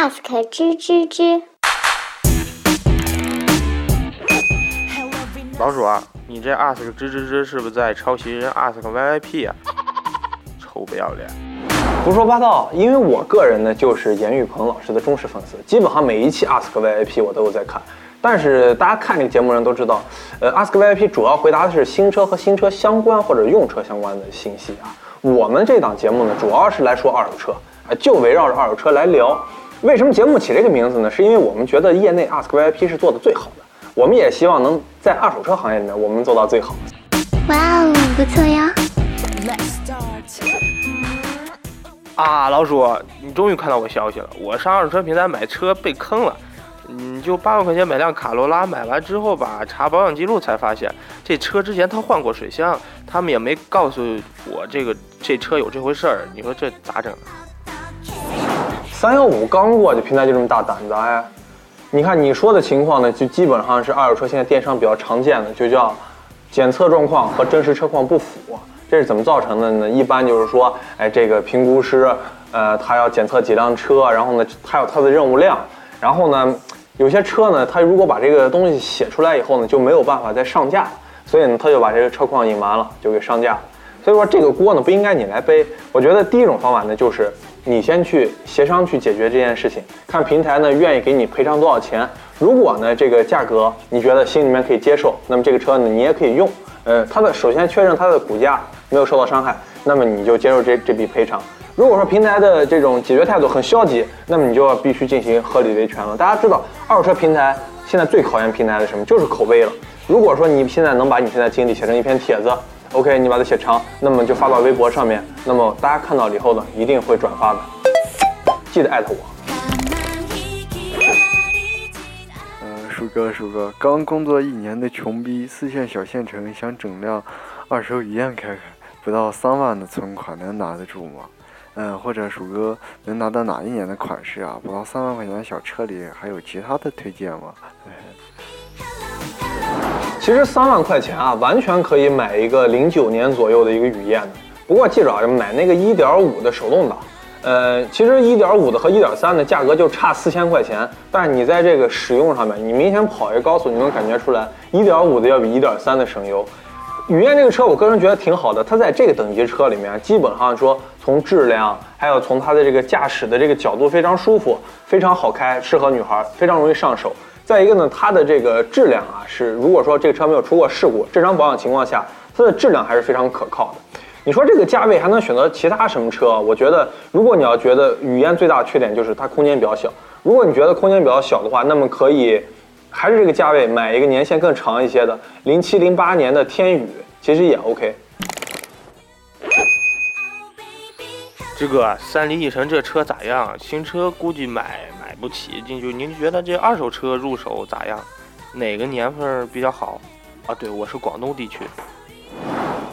ask 吱吱吱。老鼠啊，你这 ask 吱吱吱是不是在抄袭人 ask VIP 呀、臭不要脸！胡说八道，因为我个人呢就是严玉鹏老师的忠实粉丝，基本上每一期 Ask VIP 我都有在看。但是大家看这个节目人都知道，呃，Ask VIP 主要回答的是新车和新车相关或者用车相关的信息啊。我们这档节目呢，主要是来说二手车，啊，就围绕着二手车来聊。为什么节目起这个名字呢？是因为我们觉得业内 Ask VIP 是做的最好的，我们也希望能在二手车行业里面我们做到最好。哇哦，不错呀！啊，老鼠，你终于看到我消息了。我上二手车平台买车被坑了，嗯，就八万块钱买辆卡罗拉，买完之后吧，查保养记录才发现这车之前他换过水箱，他们也没告诉我这个这车有这回事儿。你说这咋整？三幺五刚过，这平台就这么大胆子哎！你看你说的情况呢，就基本上是二手车现在电商比较常见的，就叫检测状况和真实车况不符。这是怎么造成的呢？一般就是说，哎，这个评估师，呃，他要检测几辆车，然后呢，他有他的任务量，然后呢，有些车呢，他如果把这个东西写出来以后呢，就没有办法再上架，所以呢，他就把这个车况隐瞒了，就给上架了。所以说这个锅呢，不应该你来背。我觉得第一种方法呢，就是你先去协商去解决这件事情，看平台呢愿意给你赔偿多少钱。如果呢这个价格你觉得心里面可以接受，那么这个车呢你也可以用。呃，它的首先确认它的骨架没有受到伤害，那么你就接受这这笔赔偿。如果说平台的这种解决态度很消极，那么你就要必须进行合理维权了。大家知道，二手车平台现在最考验平台的什么？就是口碑了。如果说你现在能把你现在经历写成一篇帖子，OK，你把它写长，那么就发到微博上面，那么大家看到了以后呢，一定会转发的。记得艾特我。嗯，鼠哥，鼠哥，刚工作一年的穷逼，四线小县城想整辆二手雨燕开开，不到三万的存款能拿得住吗？嗯，或者鼠哥能拿到哪一年的款式啊？不到三万块钱的小车里还有其他的推荐吗？其实三万块钱啊，完全可以买一个零九年左右的一个雨燕的。不过记着啊，买那个一点五的手动挡。呃，其实一点五的和一点三的价格就差四千块钱，但是你在这个使用上面，你明显跑一个高速，你能感觉出来，一点五的要比一点三的省油。雨燕这个车，我个人觉得挺好的，它在这个等级车里面，基本上说从质量，还有从它的这个驾驶的这个角度非常舒服，非常好开，适合女孩，非常容易上手。再一个呢，它的这个质量啊，是如果说这个车没有出过事故，正常保养情况下，它的质量还是非常可靠的。你说这个价位还能选择其他什么车？我觉得，如果你要觉得雨燕最大的缺点就是它空间比较小，如果你觉得空间比较小的话，那么可以还是这个价位买一个年限更长一些的零七零八年的天宇，其实也 OK。这个三菱翼神这车咋样？新车估计买不起，就就您觉得这二手车入手咋样？哪个年份比较好？啊，对，我是广东地区。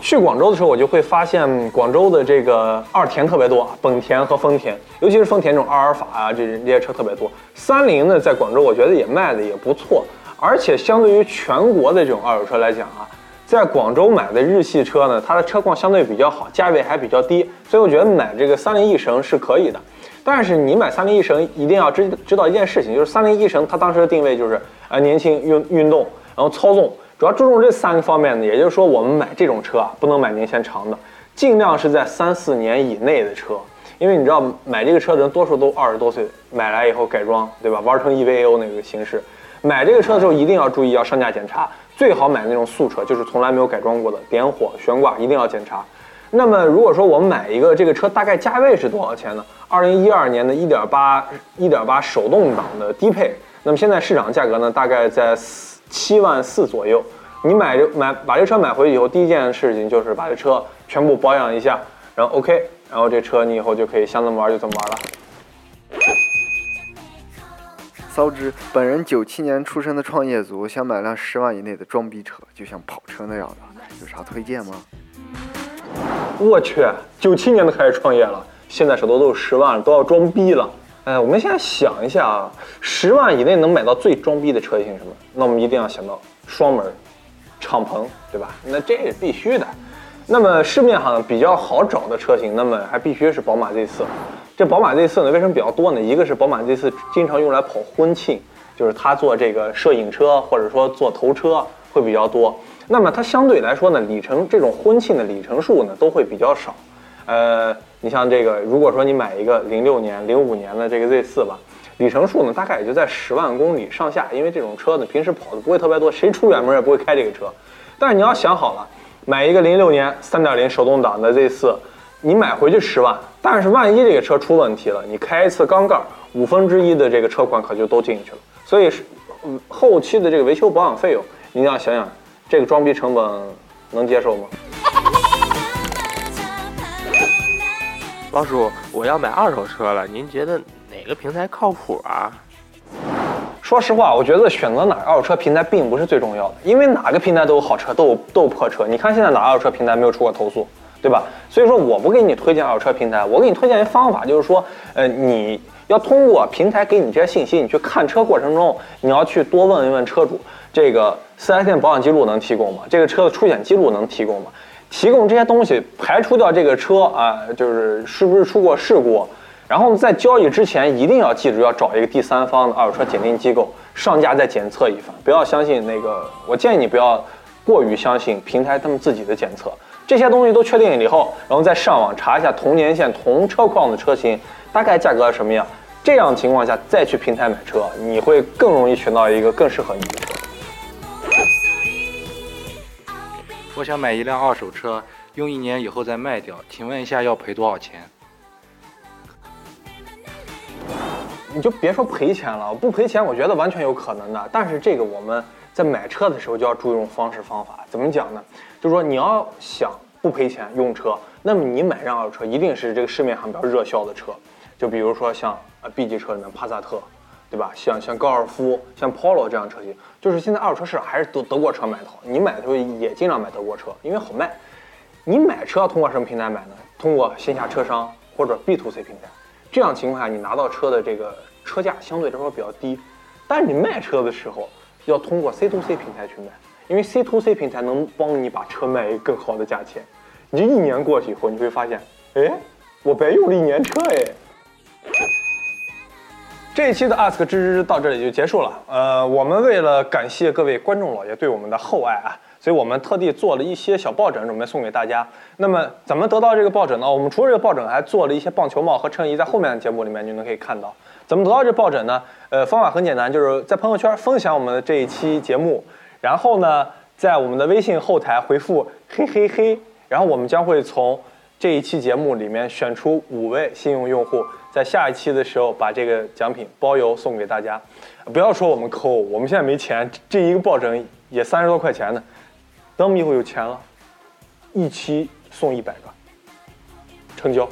去广州的时候，我就会发现广州的这个二田特别多，本田和丰田，尤其是丰田这种阿尔法啊，这这些车特别多。三菱呢，在广州我觉得也卖的也不错，而且相对于全国的这种二手车来讲啊，在广州买的日系车呢，它的车况相对比较好，价位还比较低，所以我觉得买这个三菱翼神是可以的。但是你买三菱翼神一定要知知道一件事情，就是三菱翼神它当时的定位就是呃年轻运运动，然后操纵。主要注重这三个方面呢，也就是说，我们买这种车啊，不能买年限长的，尽量是在三四年以内的车，因为你知道买这个车的人多数都二十多岁，买来以后改装，对吧？玩成 EVO 那个形式。买这个车的时候一定要注意要上架检查，最好买那种素车，就是从来没有改装过的，点火、悬挂一定要检查。那么如果说我们买一个这个车，大概价位是多少钱呢？二零一二年的一点八一点八手动挡的低配，那么现在市场价格呢，大概在四。七万四左右，你买这买把这车买回去以后，第一件事情就是把这车全部保养一下，然后 OK，然后这车你以后就可以想怎么玩就怎么玩了。骚之，本人九七年出生的创业族，想买辆十万以内的装逼车，就像跑车那样的，有啥推荐吗？我去，九七年都开始创业了，现在手头都有十万，都要装逼了。哎，我们现在想一下啊，十万以内能买到最装逼的车型什么？那我们一定要想到双门、敞篷，对吧？那这是必须的。那么市面上比较好找的车型，那么还必须是宝马 Z4。这宝马 Z4 呢，为什么比较多呢？一个是宝马 Z4 经常用来跑婚庆，就是它做这个摄影车或者说做头车会比较多。那么它相对来说呢，里程这种婚庆的里程数呢都会比较少。呃，你像这个，如果说你买一个零六年、零五年的这个 Z4 吧，里程数呢大概也就在十万公里上下，因为这种车呢平时跑的不会特别多，谁出远门也不会开这个车。但是你要想好了，买一个零六年三点零手动挡的 Z4，你买回去十万，但是万一这个车出问题了，你开一次缸盖，五分之一的这个车款可就都进去了。所以是，后期的这个维修保养费用，你要想想，这个装逼成本能接受吗？老叔，我要买二手车了，您觉得哪个平台靠谱啊？说实话，我觉得选择哪个二手车平台并不是最重要的，因为哪个平台都有好车，都有都有破车。你看现在哪二手车平台没有出过投诉，对吧？所以说我不给你推荐二手车平台，我给你推荐一方法，就是说，呃，你要通过平台给你这些信息，你去看车过程中，你要去多问一问车主，这个四 S 店保养记录能提供吗？这个车的出险记录能提供吗？提供这些东西，排除掉这个车啊，就是是不是出过事故。然后在交易之前，一定要记住要找一个第三方的二手车鉴定机构上架再检测一番，不要相信那个。我建议你不要过于相信平台他们自己的检测。这些东西都确定了以后，然后再上网查一下同年限、同车况的车型，大概价格什么样。这样情况下再去平台买车，你会更容易选到一个更适合你的。我想买一辆二手车，用一年以后再卖掉，请问一下要赔多少钱？你就别说赔钱了，不赔钱，我觉得完全有可能的。但是这个我们在买车的时候就要注意方式方法，怎么讲呢？就是说你要想不赔钱用车，那么你买辆二手车一定是这个市面上比较热销的车，就比如说像呃 B 级车里面帕萨特，对吧？像像高尔夫、像 Polo 这样车型，就是现在二手车市场还是德德国车买的好。你买的时候也尽量买德国车，因为好卖。你买车要通过什么平台买呢？通过线下车商或者 B to C 平台。这样情况下，你拿到车的这个车价相对来说比较低，但是你卖车的时候要通过 C to C 平台去卖，因为 C to C 平台能帮你把车卖一个更好的价钱。你这一年过去以后，你会发现，哎，我白用了一年车哎。这一期的 Ask 吱吱到这里就结束了。呃，我们为了感谢各位观众老爷对我们的厚爱啊。所以我们特地做了一些小抱枕，准备送给大家。那么怎么得到这个抱枕呢？我们除了这个抱枕，还做了一些棒球帽和衬衣，在后面的节目里面就能可以看到。怎么得到这抱枕呢？呃，方法很简单，就是在朋友圈分享我们的这一期节目，然后呢，在我们的微信后台回复嘿嘿嘿，然后我们将会从这一期节目里面选出五位幸运用户，在下一期的时候把这个奖品包邮送给大家。不要说我们抠，我们现在没钱，这一个抱枕也三十多块钱呢。等我们以后有钱了，一期送一百个，成交。